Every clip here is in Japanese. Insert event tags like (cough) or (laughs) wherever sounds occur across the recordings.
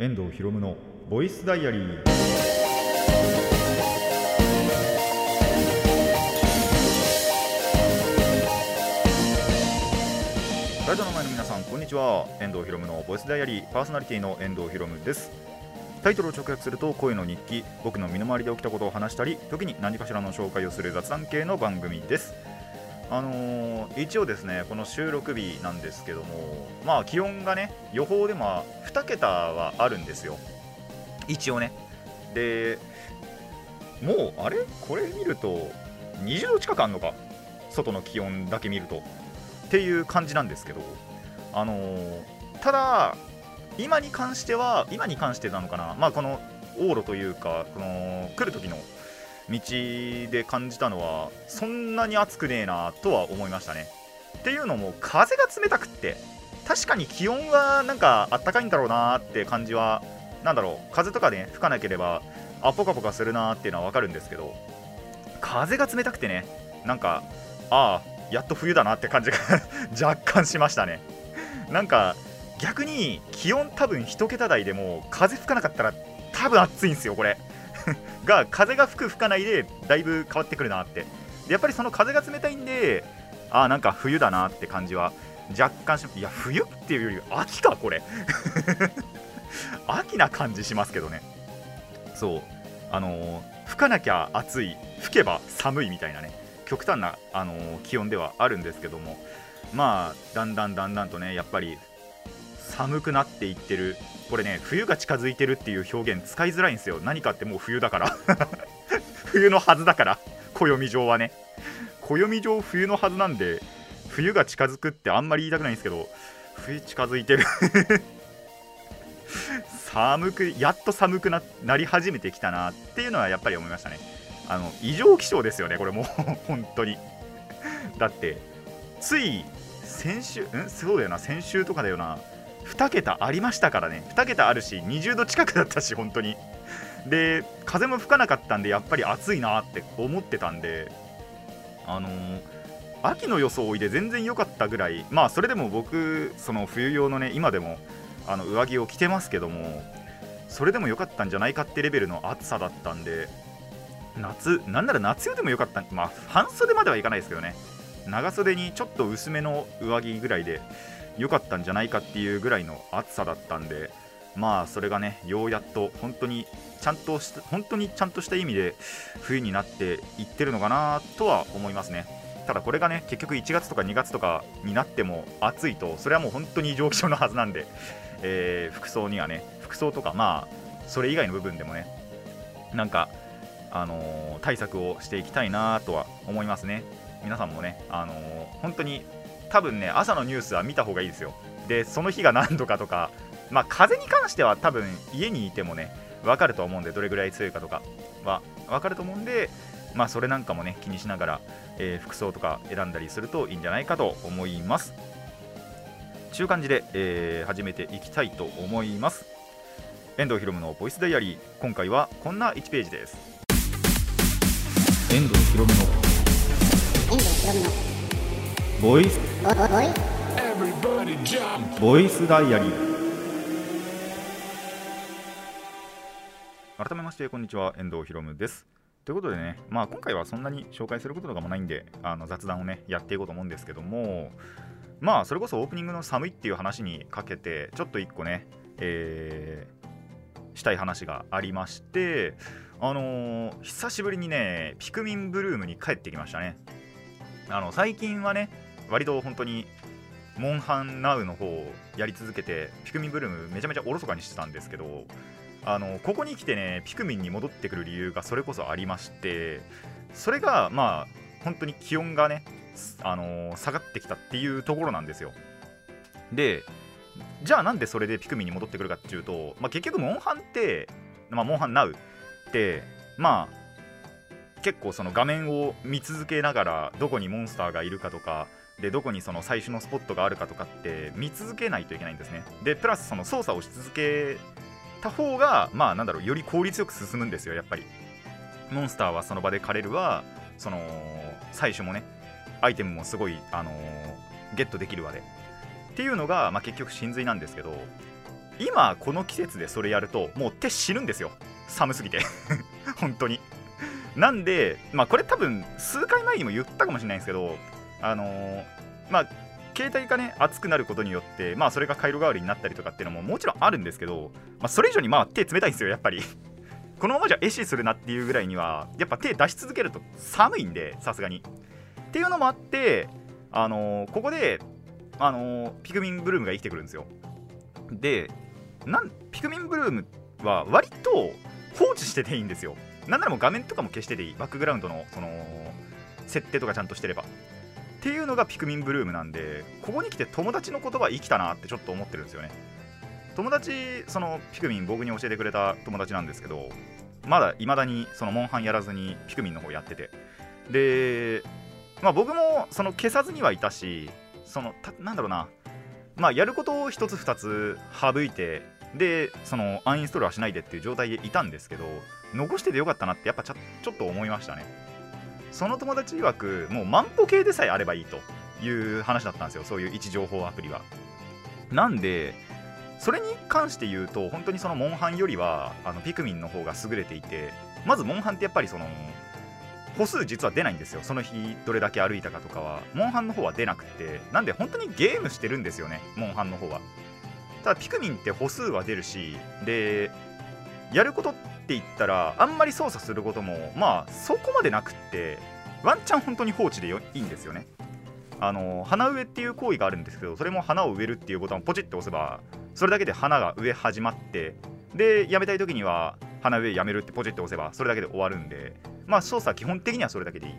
遠藤博夢のボイスダイアリー。ラジオの前の皆さんこんにちは。遠藤博夢のボイスダイアリー。パーソナリティの遠藤博夢です。タイトルを直訳すると声の日記僕の身の回りで起きたことを話したり時に何かしらの紹介をする雑談系の番組です。あのー一応ですねこの収録日なんですけどもまあ気温がね予報でまあ2桁はあるんですよ。一応ね。でもうあれ？これ見ると20度近くあるのか？外の気温だけ見ると。っていう感じなんですけどあのーただ今に関しては今に関してなのかな？まあこの往路というかこの来る時の道で感じたのはそんなに暑くねえなとは思いましたね。っていうのも風が冷たくって確かに気温はなんかあったかいんだろうなって感じはなんだろう風とかね吹かなければあポカポカするなっていうのはわかるんですけど風が冷たくてねなんかああやっと冬だなって感じが (laughs) 若干しましたね。なんか逆に気温多分1桁台でも風吹かなかったら多分暑いんですよこれ。(laughs) が風が吹く吹かないでだいぶ変わってくるなって。やっぱりその風が冷たいんでああなんか冬だなって感じは若干しいや冬っていうより秋かこれ。(laughs) 秋な感じしますけどね。そう。あのー吹かなきゃ暑い吹けば寒いみたいなね。極端な、あのー気温ではあるんですけども。まあだんだんだんだんとねやっぱり寒くなっていってる。これね冬が近づいてるっていう表現使いづらいんですよ。何かってもう冬だから。(laughs) 冬のはずだから。暦上はね。暦上冬のはずなんで冬が近づくってあんまり言いたくないんですけど冬近づいてる。(laughs) 寒くやっと寒くななり始めてきたなっていうのはやっぱり思いましたね。あの異常気象ですよねこれもう。(laughs) 本当に。だってつい先週ん？そうだよな。先週とかだよな。2桁ありましたからね。2桁あるし20度近くだったし本当に。で風も吹かなかったんでやっぱり暑いなって思ってたんであのー秋の装いで全然良かったぐらいまあそれでも僕その冬用のね今でもあの上着を着てますけどもそれでも良かったんじゃないかってレベルの暑さだったんで夏なんなら夏用でも良かったまあ半袖まではいかないですけどね。長袖にちょっと薄めの上着ぐらいで良かったんじゃないかっていうぐらいの暑さだったんでまあそれがねようやっと本当にちゃんとした本当にちゃんとした意味で冬になっていってるのかなとは思いますね。ただこれがね結局1月とか2月とかになっても暑いとそれはもう本当に異常気象のはずなんで、えー服装にはね服装とかまあそれ以外の部分でもねなんかあのー対策をしていきたいなとは思いますね。皆さんもねあのー本当に多分ね朝のニュースは見た方がいいですよ。でその日が何度かとかまあ風に関しては多分家にいてもね分かると思うんでどれぐらい強いかとかは分かると思うんでまあそれなんかもね気にしながら、えー服装とか選んだりするといいんじゃないかと思います。中感じで、えー始めていきたいと思います。遠藤ひろむのボイスダイアリー。今回はこんな1ページです。遠藤ひろむのボイス。ボイスダイアリー。改めましてこんにちは。遠藤ひろむです。ということでね、まあ、今回はそんなに紹介することとかもないんであの雑談をねやっていこうと思うんですけどもまあそれこそオープニングの寒いっていう話にかけてちょっと一個ね、えーしたい話がありましてあのー久しぶりにねピクミンブルームに帰ってきましたね。あの最近はね割と本当にモンハンナウの方をやり続けてピクミンブルームめちゃめちゃおろそかにしてたんですけどあのここに来てねピクミンに戻ってくる理由がそれこそありましてそれがまあ本当に気温がね、あの下がってきたっていうところなんですよ。でじゃあなんでそれでピクミンに戻ってくるかっていうと、まあ、結局モンハンって、まあ、モンハンナウってまあ結構その画面を見続けながらどこにモンスターがいるかとかでどこにその最初のスポットがあるかとかって見続けないといけないんですね。でプラスその操作をし続けた方がまあなんだろうより効率よく進むんですよやっぱり。モンスターはその場で狩れるわその最初もねアイテムもすごい、あのーゲットできるわで。っていうのが、まあ、結局真髄なんですけど今この季節でそれやるともう手死ぬんですよ。寒すぎて。(laughs) 本当に。なんでまあこれ多分数回前にも言ったかもしれないんですけどあのーまあ携帯がね熱くなることによってまあそれが回路代わりになったりとかっていうのももちろんあるんですけど、まあ、それ以上にまあ手冷たいんですよやっぱり。(laughs) このままじゃ壊死するなっていうぐらいにはやっぱ手出し続けると寒いんでさすがに。っていうのもあってあのーここであのーピクミンブルームが生きてくるんですよ。でなんピクミンブルームは割と放置してていいんですよ。なんならもう画面とかも消してていい。バックグラウンドのその設定とかちゃんとしてれば。っていうのがピクミンブルームなんでここに来て友達の言葉生きたなってちょっと思ってるんですよね。友達そのピクミン僕に教えてくれた友達なんですけどまだいまだにそのモンハンやらずにピクミンの方やってて。でまあ僕もその消さずにはいたしそのたなんだろうな。まあやることを一つ二つ省いてでそのアンインストールはしないでっていう状態でいたんですけど残しててよかったなってやっぱちょちょっと思いましたね。その友達曰くもう万歩計でさえあればいいという話だったんですよ。そういう位置情報アプリは。なんでそれに関して言うと本当にそのモンハンよりはあのピクミンの方が優れていてまずモンハンってやっぱりその歩数実は出ないんですよ。その日どれだけ歩いたかとかは。モンハンの方は出なくてなんで本当にゲームしてるんですよねモンハンの方は。ただピクミンって歩数は出るしでやることって言ったらあんまり操作することもまあそこまでなくってワンチャン本当に放置でいいんですよね。あの花植えっていう行為があるんですけどそれも花を植えるっていうボタンをポチッと押せばそれだけで花が植え始まってでやめたい時には花植えやめるってポチッと押せばそれだけで終わるんでまあ操作は基本的にはそれだけでいい。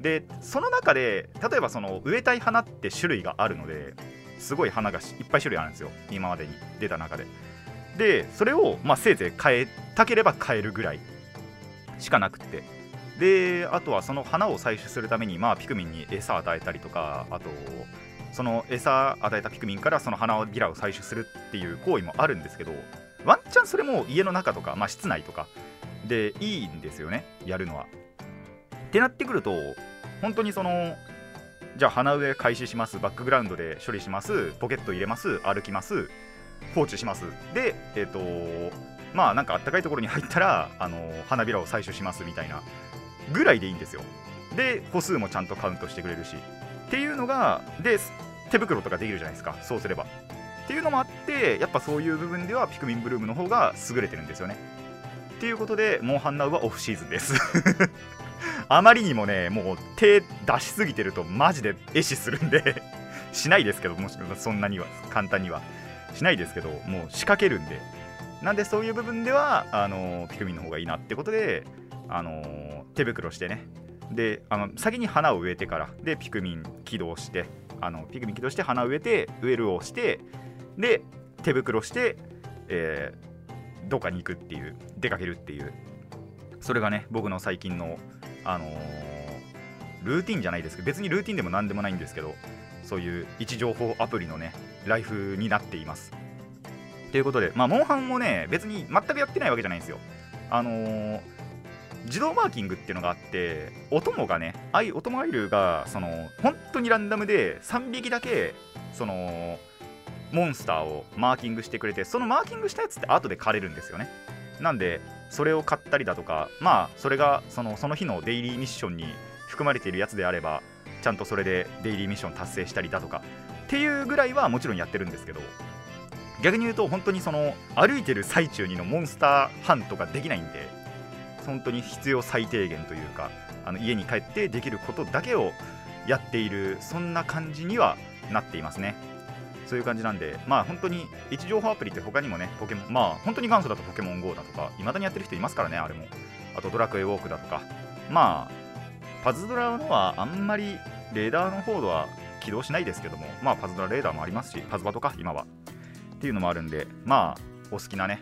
でその中で例えばその植えたい花って種類があるのですごい花がいっぱい種類あるんですよ。今までに出た中で。でそれを、まあ、せいぜい変えたければ変えるぐらいしかなくってであとはその花を採取するために、まあ、ピクミンに餌与えたりとかあとその餌与えたピクミンからその花びらを採取するっていう行為もあるんですけどワンチャンそれも家の中とか、まあ、室内とかでいいんですよねやるのは。ってなってくると本当にそのじゃあ花植え開始しますバックグラウンドで処理しますポケット入れます歩きます放置します。でえっ、とまあなんかあったかいところに入ったらあの花びらを採取しますみたいなぐらいでいいんですよ。で歩数もちゃんとカウントしてくれるし。っていうのがで手袋とかできるじゃないですか。そうすれば。っていうのもあってやっぱそういう部分ではピクミンブルームの方が優れてるんですよね。っていうことでモンハンナウはオフシーズンです。(laughs) あまりにもねもう手出しすぎてるとマジで壊死するんで。しないですけどもしそんなには簡単には。しないですけどもう仕掛けるんで。なんでそういう部分ではあのピクミンの方がいいなってことであの手袋してね。であの先に花を植えてからでピクミン起動してあのピクミン起動して花を植えて植えるをしてで手袋して、えーどっかに行くっていう出かけるっていう。それがね僕の最近のあのールーティンじゃないですけど別にルーティンでも何でもないんですけどそういう位置情報アプリのねライフになっています。ということでまあモンハンもね別に全くやってないわけじゃないんですよ。あのー自動マーキングっていうのがあってお供がねアイお供アイルがその本当にランダムで3匹だけそのモンスターをマーキングしてくれてそのマーキングしたやつって後で狩れるんですよね。なんでそれを買ったりだとかまあそれがそのその日のデイリーミッションに含まれているやつであればちゃんとそれでデイリーミッション達成したりだとかっていうぐらいはもちろんやってるんですけど逆に言うと本当にその歩いてる最中にのモンスターハントができないんで本当に必要最低限というかあの家に帰ってできることだけをやっているそんな感じにはなっていますね。そういう感じなんでまあ本当に位置情報アプリって他にもねポケモンまあ本当に元祖だとポケモン GO だとか未だにやってる人いますからねあれも。あとドラクエウォークだとか。まあパズドラのはあんまりレーダーの方は起動しないですけどもまあパズドラレーダーもありますしパズバとか今は。っていうのもあるんでまあお好きなね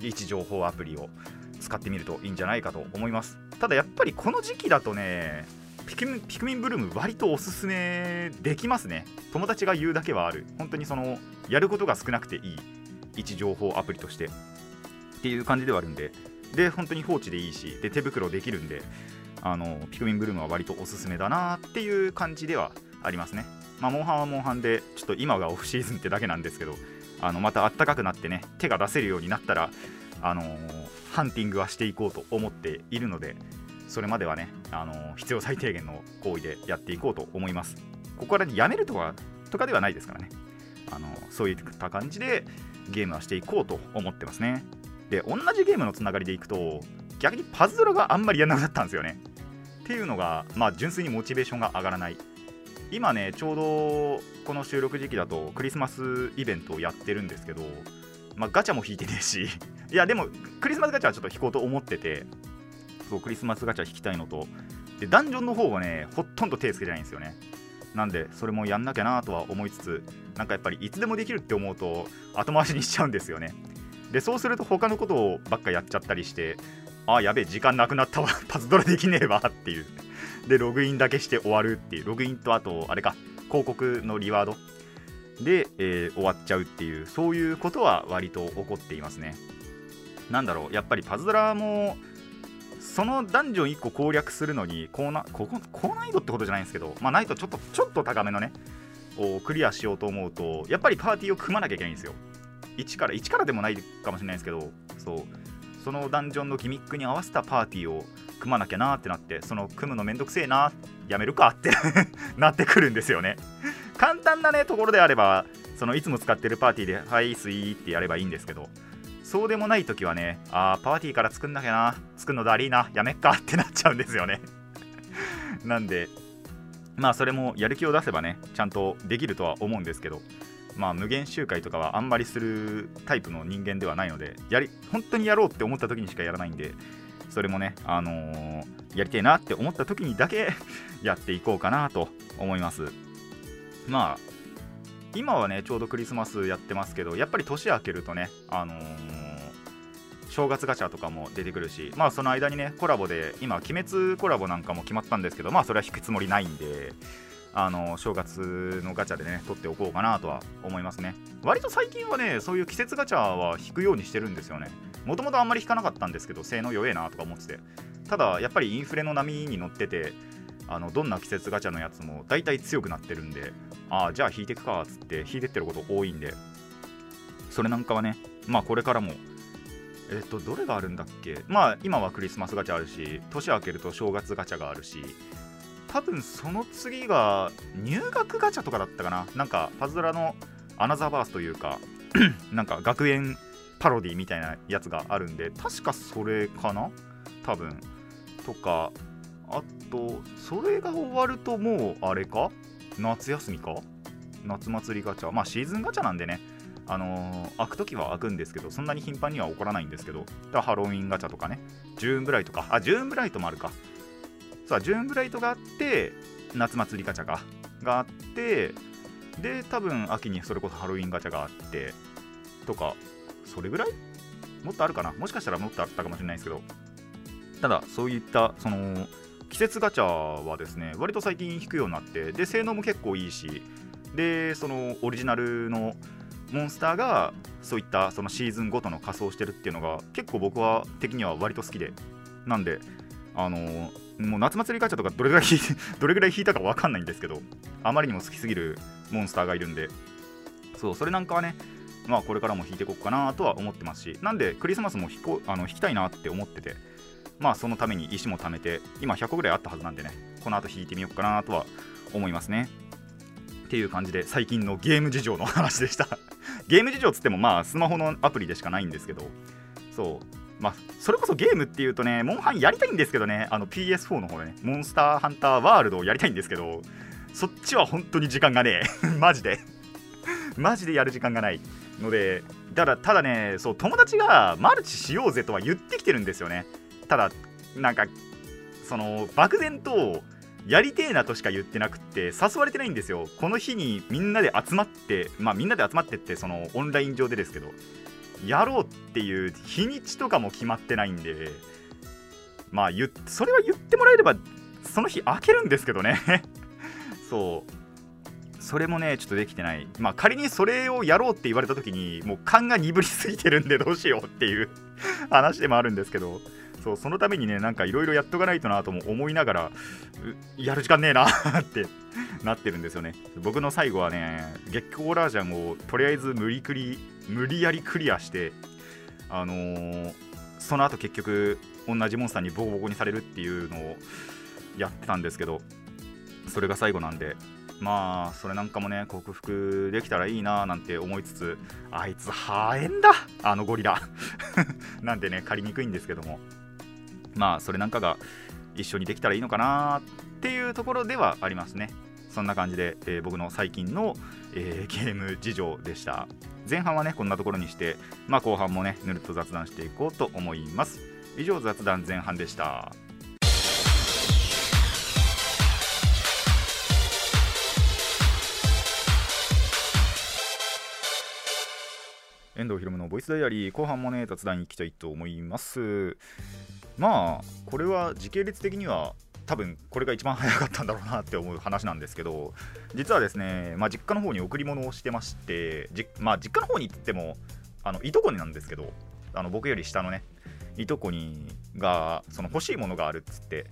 位置情報アプリを使ってみるといいんじゃないかと思います。ただやっぱりこの時期だとねピクミンピクミンブルーム割とおすすめできますね。友達が言うだけはある。本当にそのやることが少なくていい位置情報アプリとして。っていう感じではあるんで。で本当に放置でいいしで手袋できるんであのピクミンブルームは割とおすすめだなっていう感じではありますね。まあモンハンはモンハンでちょっと今がオフシーズンってだけなんですけどあのまた暖かくなってね手が出せるようになったらあのーハンティングはしていこうと思っているのでそれまではね、あのー必要最低限の行為でやっていこうと思います。ここからやめるとかとかではないですからね。あのーそういった感じでゲームはしていこうと思ってますね。で同じゲームのつながりでいくと逆にパズドラがあんまりやらなくなったんですよね。っていうのがまあ純粋にモチベーションが上がらない。今ねちょうどこの収録時期だとクリスマスイベントをやってるんですけどまあガチャも引いてねえし (laughs) いやでもクリスマスガチャはちょっと引こうと思っててそうクリスマスガチャ引きたいのと。でダンジョンの方はねほとんど手つけてないんですよね。なんでそれもやんなきゃなとは思いつつなんかやっぱりいつでもできるって思うと後回しにしちゃうんですよね。でそうすると他のことをばっかやっちゃったりしてあーやべえ時間なくなったわ。(laughs) パズドラできねえわっていう。でログインだけして終わるっていうログインとあとあれか広告のリワード。で、えー終わっちゃうっていうそういうことは割と起こっていますね。なんだろうやっぱりパズドラもそのダンジョン1個攻略するのに高なここ高難易度ってことじゃないんですけどまあないとちょっとちょっと高めのねをクリアしようと思うとやっぱりパーティーを組まなきゃいけないんですよ。1から1からでもないかもしれないですけどそう。そのダンジョンのギミックに合わせたパーティーを組まなきゃなってなってその組むのめんどくせえなやめるかって (laughs) なってくるんですよね。簡単なねところであればそのいつも使ってるパーティーで「はいスイー」ってやればいいんですけどそうでもない時はねあーパーティーから作んなきゃな作るのだりーなやめっかってなっちゃうんですよね。(laughs) なんでまあそれもやる気を出せばねちゃんとできるとは思うんですけどまあ無限集会とかはあんまりするタイプの人間ではないのでやり本当にやろうって思った時にしかやらないんでそれもねあのーやりたいなって思った時にだけ (laughs) やっていこうかなと思います。まあ今はねちょうどクリスマスやってますけどやっぱり年明けるとねあのー正月ガチャとかも出てくるしまあその間にねコラボで今鬼滅コラボなんかも決まったんですけどまあそれは引くつもりないんであの正月のガチャでね取っておこうかなとは思いますね。割と最近はねそういう季節ガチャは引くようにしてるんですよね。もともとあんまり引かなかったんですけど性能弱えなとか思ってて。ただやっぱりインフレの波に乗っててあのどんな季節ガチャのやつも大体強くなってるんでああじゃあ引いてくかっつって引いてってること多いんでそれなんかはねまあこれからもえっとどれがあるんだっけ？まあ今はクリスマスガチャあるし年明けると正月ガチャがあるし多分その次が入学ガチャとかだったかな。なんかパズドラのアナザーバースというか (clears throat) なんか学園パロディみたいなやつがあるんで確かそれかな？多分。とかあとそれが終わるともうあれか？夏休みか？夏祭りガチャ。まあシーズンガチャなんでね。あのー開く時は開くんですけどそんなに頻繁には起こらないんですけどだハロウィンガチャとかね。ジューンブライトか。あジューンブライトもあるか。さあジューンブライトがあって夏祭りガチャががあってで多分秋にそれこそハロウィンガチャがあってとか。それぐらい？もっとあるかな？もしかしたらもっとあったかもしれないですけど。ただそういったその季節ガチャはですね割と最近引くようになってで性能も結構いいしでそのオリジナルのモンスターがそういったそのシーズンごとの仮装してるっていうのが結構僕は的には割と好きで。なんであのもう夏祭りガチャとかどれぐらい引い (laughs) どれぐらい引いたか分かんないんですけどあまりにも好きすぎるモンスターがいるんで。そうそれなんかはねまあこれからも引いていこうかなとは思ってますしなんでクリスマスも引こあの引きたいなって思っててまあそのために石も貯めて今100個ぐらいあったはずなんでねこの後引いてみようかなとは思いますね。っていう感じで最近のゲーム事情の話でした。(laughs) ゲーム事情つってもまあスマホのアプリでしかないんですけどそう。まあそれこそゲームっていうとねモンハンやりたいんですけどねあの PS4 の方でねモンスターハンターワールドをやりたいんですけどそっちは本当に時間がねえ。(laughs) マジで。(laughs) マジでやる時間がない。のでただただねそう友達がマルチしようぜとは言ってきてるんですよね。ただなんかその漠然とやりてえなとしか言ってなくって誘われてないんですよ。この日にみんなで集まってまあみんなで集まってってそのオンライン上でですけどやろうっていう日にちとかも決まってないんでまあそれは言ってもらえればその日開けるんですけどね。(laughs) そう。それもねちょっとできてない。まあ仮にそれをやろうって言われた時にもう勘が鈍りすぎてるんでどうしようっていう (laughs) 話でもあるんですけどそうそのためにねなんかいろいろやっとかないとなとも思いながらやる時間ねえな (laughs) ってなってるんですよね。僕の最後はね月光ラージャンをとりあえず無理くり無理やりクリアしてあのー、その後結局同じモンスターにボコボコにされるっていうのをやってたんですけどそれが最後なんでまあそれなんかもね克服できたらいいななんて思いつつあいつハエンだ。あのゴリラ。(laughs) なんでね借りにくいんですけども。まあそれなんかが一緒にできたらいいのかなっていうところではありますね。そんな感じで、えー、僕の最近の、えー、ゲーム事情でした。前半はねこんなところにしてまあ後半もねぬるっと雑談していこうと思います。以上雑談前半でした。遠藤ひろむのボイスダイアリー後半もね雑談に行きたいと思います。まあこれは時系列的には多分これが一番早かったんだろうなって思う話なんですけど実はですね、まあ、実家の方に贈り物をしてましてまあ、実家の方に行ってもあのいとこになんですけどあの僕より下のねいとこにがその欲しいものがあるっつってっ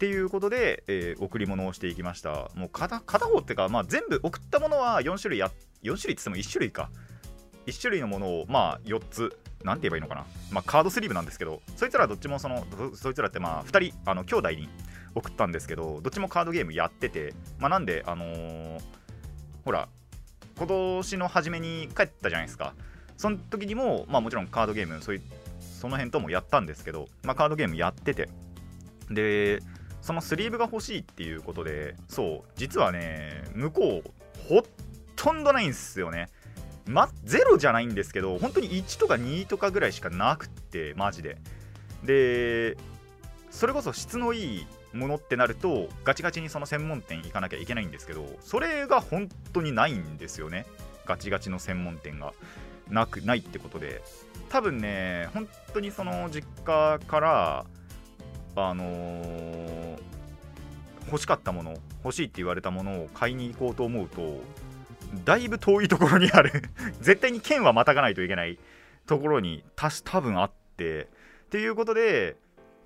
ていうことで、えー、贈り物をしていきました。もう片片方っていうか、まあ、全部送ったものは4種類や4種類っつっても1種類か。1種類のものをまあ4つなんて言えばいいのかな、まあ、カードスリーブなんですけどそいつらどっちもそのそいつらってまあ2人あの兄弟に送ったんですけどどっちもカードゲームやってて、まあ、なんであのー、ほら今年の初めに帰ったじゃないですか。その時にも、まあ、もちろんカードゲームそういうその辺ともやったんですけど、まあ、カードゲームやってて。でそのスリーブが欲しいっていうことでそう実はね向こうほとんどないんですよね。ま、ゼロじゃないんですけど、本当に1とか2とかぐらいしかなくって、マジで。で、それこそ質のいいものってなると、ガチガチにその専門店行かなきゃいけないんですけど、それが本当にないんですよね。ガチガチの専門店がなくないってことで、多分ね、本当にその実家から、あのー、欲しかったもの、欲しいって言われたものを買いに行こうと思うと、だいぶ遠いところにある。(laughs) 絶対に県はまたがないといけないところにたし多分あって。っていうことで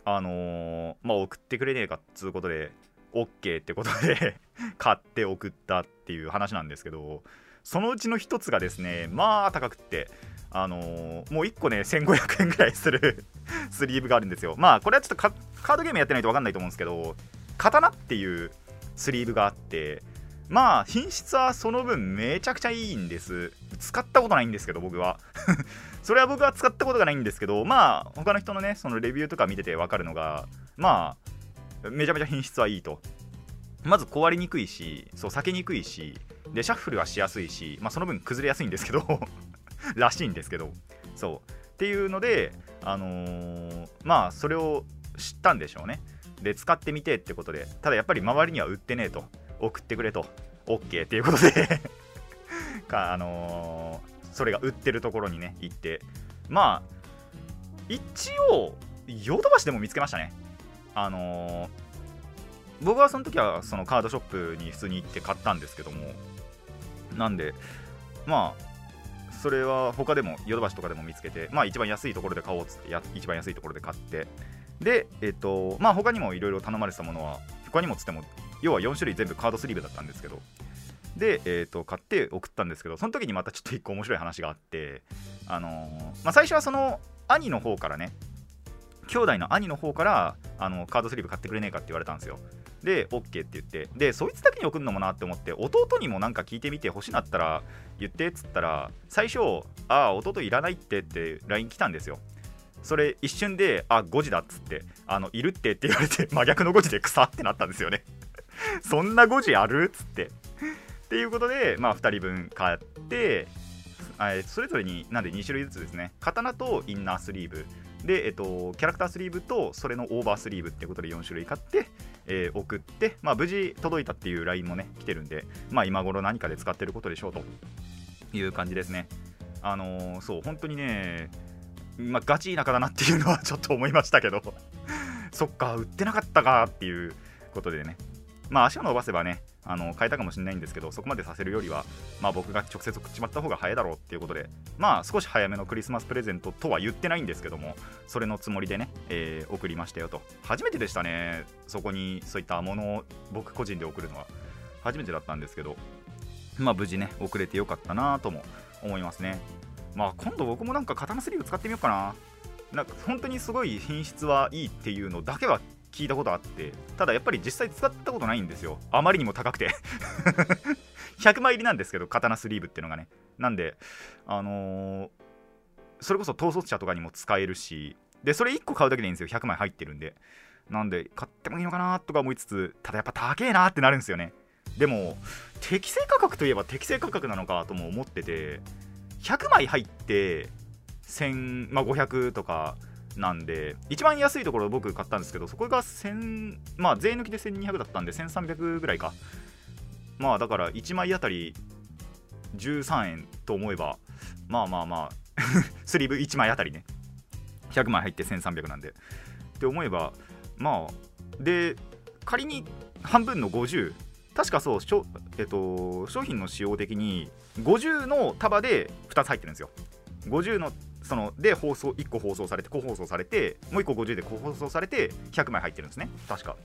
あのー、まあ送ってくれねえかっつうことで OK ってことで (laughs) 買って送ったっていう話なんですけどそのうちの1つがですねまあ高くってあのー、もう1個ね1500円ぐらいする (laughs) スリーブがあるんですよ。まあこれはちょっとカードゲームやってないと分かんないと思うんですけど刀っていうスリーブがあってまあ品質はその分めちゃくちゃいいんです。使ったことないんですけど僕は。(laughs) それは僕は使ったことがないんですけどまあ他の人のねそのレビューとか見てて分かるのがまあめちゃめちゃ品質はいいと。まず壊れにくいしそう避けにくいしでシャッフルはしやすいし、まあ、その分崩れやすいんですけど (laughs) らしいんですけど。そう。っていうのであのー、まあそれを知ったんでしょうね。で使ってみてってことで。ただやっぱり周りには売ってねえと。送ってくれと。OK っていうことで。(laughs) かあのー、それが売ってるところにね行って。まあ一応ヨドバシでも見つけましたね。あのー、僕はその時はそのカードショップに普通に行って買ったんですけども。なんでまあそれは他でもヨドバシとかでも見つけてまあ一番安いところで買おうっつってや一番安いところで買って。でえっ、とまあ他にもいろいろ頼まれてたものは他にもつっても要は4種類全部カードスリーブだったんですけど。で、えーと、買って送ったんですけどその時にまたちょっと1個面白い話があってあのー、まあ、最初はその兄の方からね兄弟の兄の方からあのカードスリーブ買ってくれねえかって言われたんですよ。で OK って言って。でそいつだけに送るのもなって思って弟にもなんか聞いてみて欲しなったら言ってっつったら最初ああ弟いらないってって LINE 来たんですよ。それ一瞬であ5時だっつってあのいるってって言われて真逆の5時で草ってなったんですよね。(laughs) そんな5時ある？っつって。っていうことで、まあ、2人分買ってそれぞれになんで2種類ずつですね。刀とインナースリーブ。で、えっと、キャラクタースリーブとそれのオーバースリーブってことで4種類買って、えー、送って、まあ、無事届いたっていう LINE もね来てるんで、まあ、今頃何かで使ってることでしょうと。いう感じですね。あのー、そう本当にねまあ、ガチ田舎だなっていうのはちょっと思いましたけど。そっか売ってなかったかっていうことでね。まあ足を伸ばせばねあの変えたかもしれないんですけどそこまでさせるよりは、まあ、僕が直接送っちまった方が早いだろうっていうことでまあ少し早めのクリスマスプレゼントとは言ってないんですけどもそれのつもりでね、えー送りましたよと。初めてでしたねそこにそういったものを僕個人で送るのは。初めてだったんですけどまあ無事ね送れてよかったなとも思いますね。まあ今度僕もなんか刀スリーブ使ってみようかな。なんか本当にすごい品質はいいっていうのだけは聞いたことあってただやっぱり実際使ったことないんですよ。あまりにも高くて。(laughs) 100枚入りなんですけど刀スリーブっていうのがね。なんであのーそれこそ統率者とかにも使えるしでそれ1個買うだけでいいんですよ。100枚入ってるんで。なんで買ってもいいのかなとか思いつつただやっぱ高えなってなるんですよね。でも適正価格といえば適正価格なのかとも思ってて100枚入って1000、まあ、500とかなんで一番安いところ僕買ったんですけどそこが千まあ税抜きで1200だったんで1300ぐらいか。まあだから1枚あたり13円と思えばまあまあまあ (laughs) スリーブ1枚あたりね。100枚入って1300なんで。って思えばまあで仮に半分の50確かそう、えっと、商品の仕様的に50の束で2つ入ってるんですよ。50のそので放送1個放送されて個放送されてもう1個50で個放送されて100枚入ってるんですね。確か。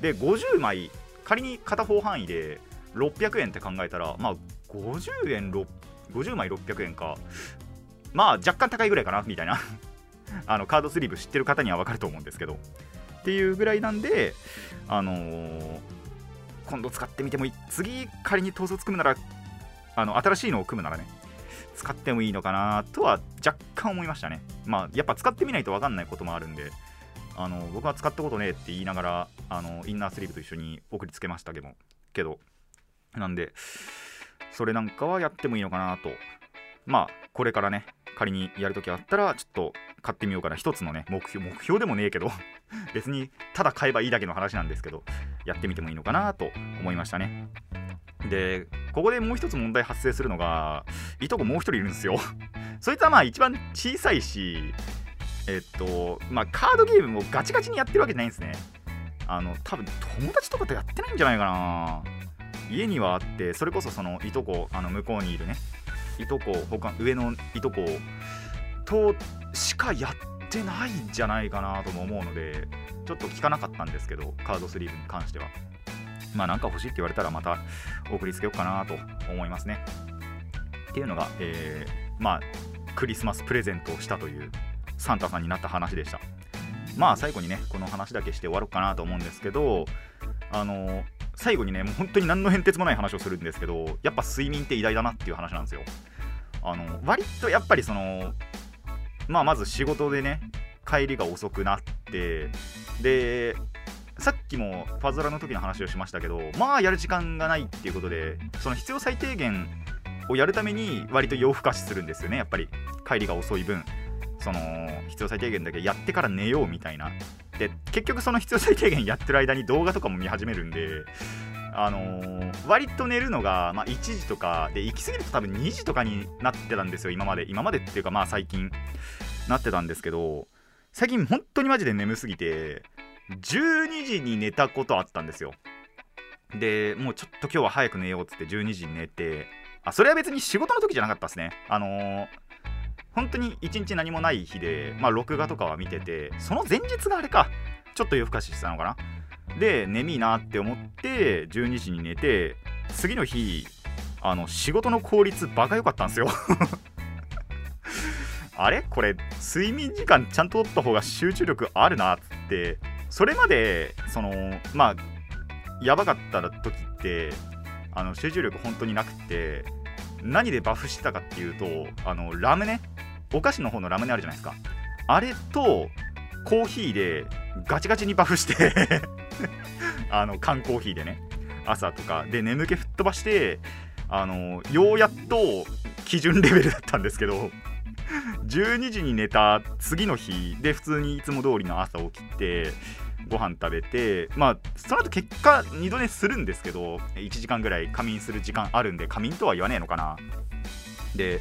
で50枚仮に片方範囲で600円って考えたらまあ50円6 50枚600円か。まあ若干高いぐらいかなみたいな。(laughs) あのカードスリーブ知ってる方には分かると思うんですけど。っていうぐらいなんであのー今度使ってみてもいい。次仮に統率組むならあの新しいのを組むならね使ってもいいのかなとは若干思いましたね。まあやっぱ使ってみないと分かんないこともあるんであの僕は使ったことねえって言いながらあのインナースリーブと一緒に送りつけましたけどけどなんでそれなんかはやってもいいのかなと。まあこれからね仮にやるときあったらちょっと買ってみようかな。一つのね目標目標でもねえけど。(laughs) 別にただ買えばいいだけの話なんですけどやってみてもいいのかなと思いましたね。でここでもう一つ問題発生するのがいとこもう一人いるんですよ。(laughs) そいつはまあ一番小さいしえっとまあカードゲームもガチガチにやってるわけじゃないんですね。あの多分友達とかとやってないんじゃないかな。家にはあってそれこそそのいとこあの向こうにいるね。いとこ他上のいとことしかやっててないんじゃないかなとも思うのでちょっと聞かなかったんですけどカードスリーブに関しては。まあなんか欲しいって言われたらまた送りつけようかなと思いますね。っていうのが、えーまあクリスマスプレゼントをしたというサンタさんになった話でした。まあ最後にねこの話だけして終わろうかなと思うんですけどあの最後にねもう本当に何の変哲もない話をするんですけどやっぱ睡眠って偉大だなっていう話なんですよ。あの割とやっぱりそのまあまず仕事でね帰りが遅くなってでさっきもファズラの時の話をしましたけどまあやる時間がないっていうことでその必要最低限をやるために割と夜更かしするんですよねやっぱり。帰りが遅い分。その必要最低限だけやってから寝ようみたいな。で結局その必要最低限やってる間に動画とかも見始めるんであのー割と寝るのが、まあ、1時とかで行き過ぎると多分2時とかになってたんですよ今まで。今までっていうかまあ最近なってたんですけど最近本当にマジで眠すぎて12時に寝たことあったんですよ。でもうちょっと今日は早く寝ようっつって12時に寝てあそれは別に仕事の時じゃなかったですね。あのー本当に一日何もない日で、まあ、録画とかは見ててその前日があれかちょっと夜更かししてたのかな。で眠いなって思って12時に寝て次の日あの仕事の効率バカ良かったんですよ。(laughs) あれ？これ睡眠時間ちゃんと取った方が集中力あるなって。それまでそのまあやばかった時ってあの集中力本当になくて何でバフしてたかっていうとあのラムネ？お菓子の方のラムネあるじゃないですか。あれとコーヒーでガチガチにバフして (laughs) (laughs) あの缶コーヒーでね朝とか。で眠気吹っ飛ばしてあのようやっと基準レベルだったんですけど (laughs) 12時に寝た次の日で普通にいつも通りの朝起きてご飯食べてまあその後結果二度寝するんですけど1時間ぐらい仮眠する時間あるんで仮眠とは言わねえのかな。で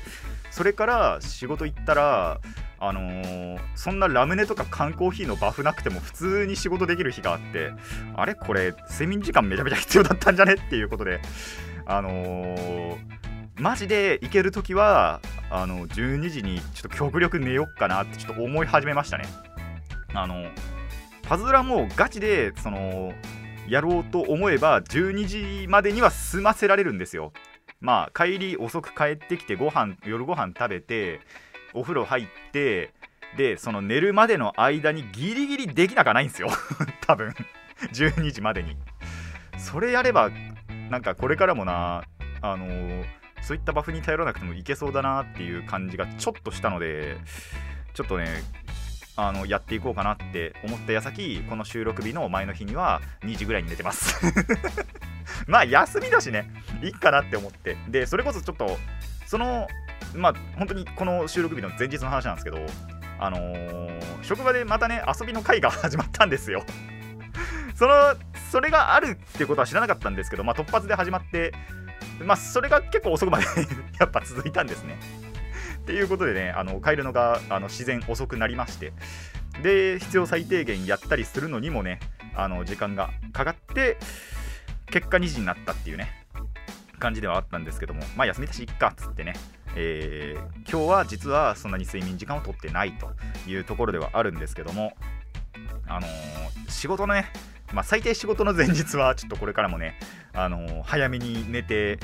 それから仕事行ったらあのーそんなラムネとか缶コーヒーのバフなくても普通に仕事できる日があってあれ？これ睡眠時間めちゃめちゃ必要だったんじゃね？(laughs) っていうことであのーマジで行けるときはあの12時にちょっと極力寝よっかなってちょっと思い始めましたね。あのパズドラもガチでそのやろうと思えば12時までには済ませられるんですよ。まあ帰り遅く帰ってきてご飯夜ご飯食べてお風呂入ってでその寝るまでの間にギリギリできなくはないんですよ。(laughs) 多分。12時までに。それやればなんかこれからもなあのーそういったバフに頼らなくてもいけそうだなっていう感じがちょっとしたのでちょっとねあのやっていこうかなって思った矢先この収録日の前の日には2時ぐらいに寝てます。(laughs) まあ休みだしね。いいかなって思って。でそれこそちょっとそのまあ本当にこの収録日の前日の話なんですけどあのー職場でまたね遊びの会が始まったんですよ。(laughs) そのそれがあるってことは知らなかったんですけど、まあ、突発で始まってまあそれが結構遅くまで (laughs) やっぱ続いたんですね。っていうことでねあの帰るのがあの自然遅くなりましてで必要最低限やったりするのにもねあの時間がかかって結果2時になったっていうね感じではあったんですけどもまあ休みだしいっかっつってねえー今日は実はそんなに睡眠時間をとってないというところではあるんですけどもあのー仕事のねまあ、最低仕事の前日はちょっとこれからもね、あのー早めに寝て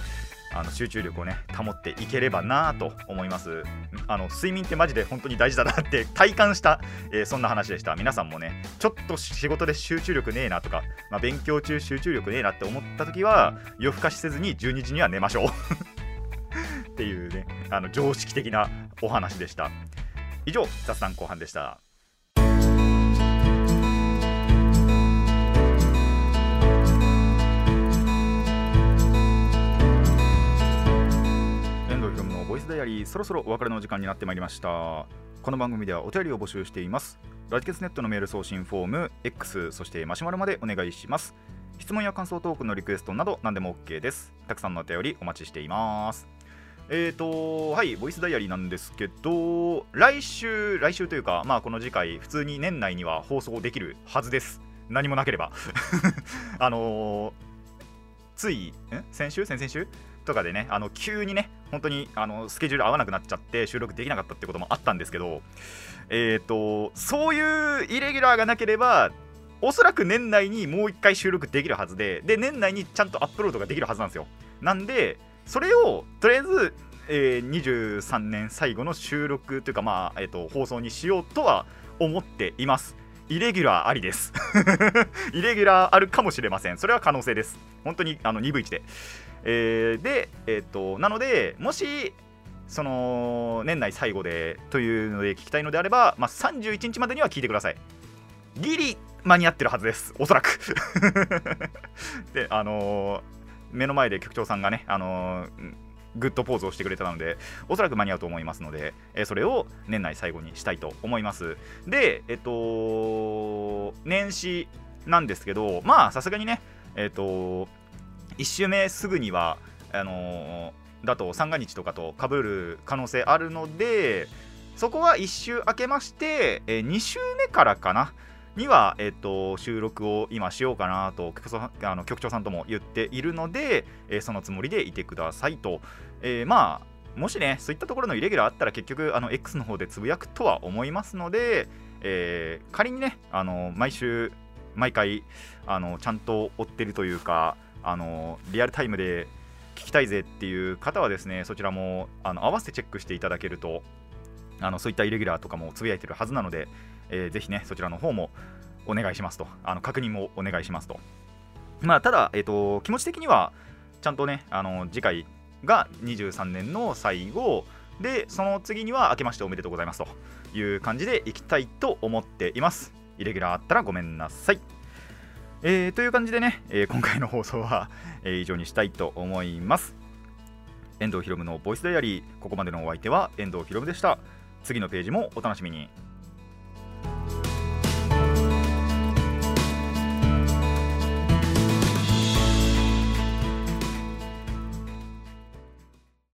あの集中力をね保っていければなと思います。あの睡眠ってマジで本当に大事だなって (laughs) 体感した、えーそんな話でした。皆さんもねちょっと仕事で集中力ねえなとか、まあ、勉強中集中力ねえなって思った時は夜更かしせずに12時には寝ましょう。っていうねあの常識的なお話でした。以上雑談後半でした。遠藤ひろのボイスダイアリーそろそろお別れの時間になってまいりました。この番組ではお便りを募集しています。ラジケツネットのメール送信フォーム X そしてマシュマロまでお願いします。質問や感想トークのリクエストなど何でも OK です。たくさんのお便りお待ちしています。えーとはいボイスダイアリーなんですけど来週来週というかまあこの次回普通に年内には放送できるはずです。何もなければ。(laughs) あのーついん先週？先々週？とかでねあの急にね本当にあのスケジュール合わなくなっちゃって収録できなかったってこともあったんですけどえっ、とそういうイレギュラーがなければおそらく年内にもう一回収録できるはずでで年内にちゃんとアップロードができるはずなんですよ。なんでそれをとりあえず、えー23年最後の収録というかまあ、えー、と放送にしようとは思っています。イレギュラーありです。(laughs) イレギュラーあるかもしれません。それは可能性です。本当にあの2分1で。えーで、えっとなのでもしその年内最後でというので聞きたいのであれば、まあ、31日までには聞いてください。ギリ間に合ってるはずです。おそらく。(laughs) であのー目の前で局長さんがねあのーグッドポーズをしてくれたのでおそらく間に合うと思いますので、えそれを年内最後にしたいと思います。でえっと年始なんですけどまあさすがにねえっと1週目すぐにはあのだと三が日とかと被る可能性あるのでそこは1週明けまして、え2週目からかな。には、えっと収録を今しようかなと局長さんあの局長さんとも言っているので、えーそのつもりでいてくださいと、えーまあもしねそういったところのイレギュラーあったら結局あの X の方でつぶやくとは思いますので、えー仮にねあの毎週毎回あのちゃんと追ってるというかあのリアルタイムで聞きたいぜっていう方はですねそちらもあの合わせてチェックしていただけるとあのそういったイレギュラーとかもつぶやいてるはずなので、えーぜひねそちらの方もお願いしますと。あの確認もお願いしますと。まあただ、えー、と気持ち的にはちゃんとねあの次回が23年の最後でその次には明けましておめでとうございますという感じでいきたいと思っています。イレギュラーあったらごめんなさい。えーという感じでね、えー今回の放送は、えー以上にしたいと思います。遠藤ひろむのボイスダイアリー。ここまでのお相手は遠藤ひろむでした。次のページもお楽しみに。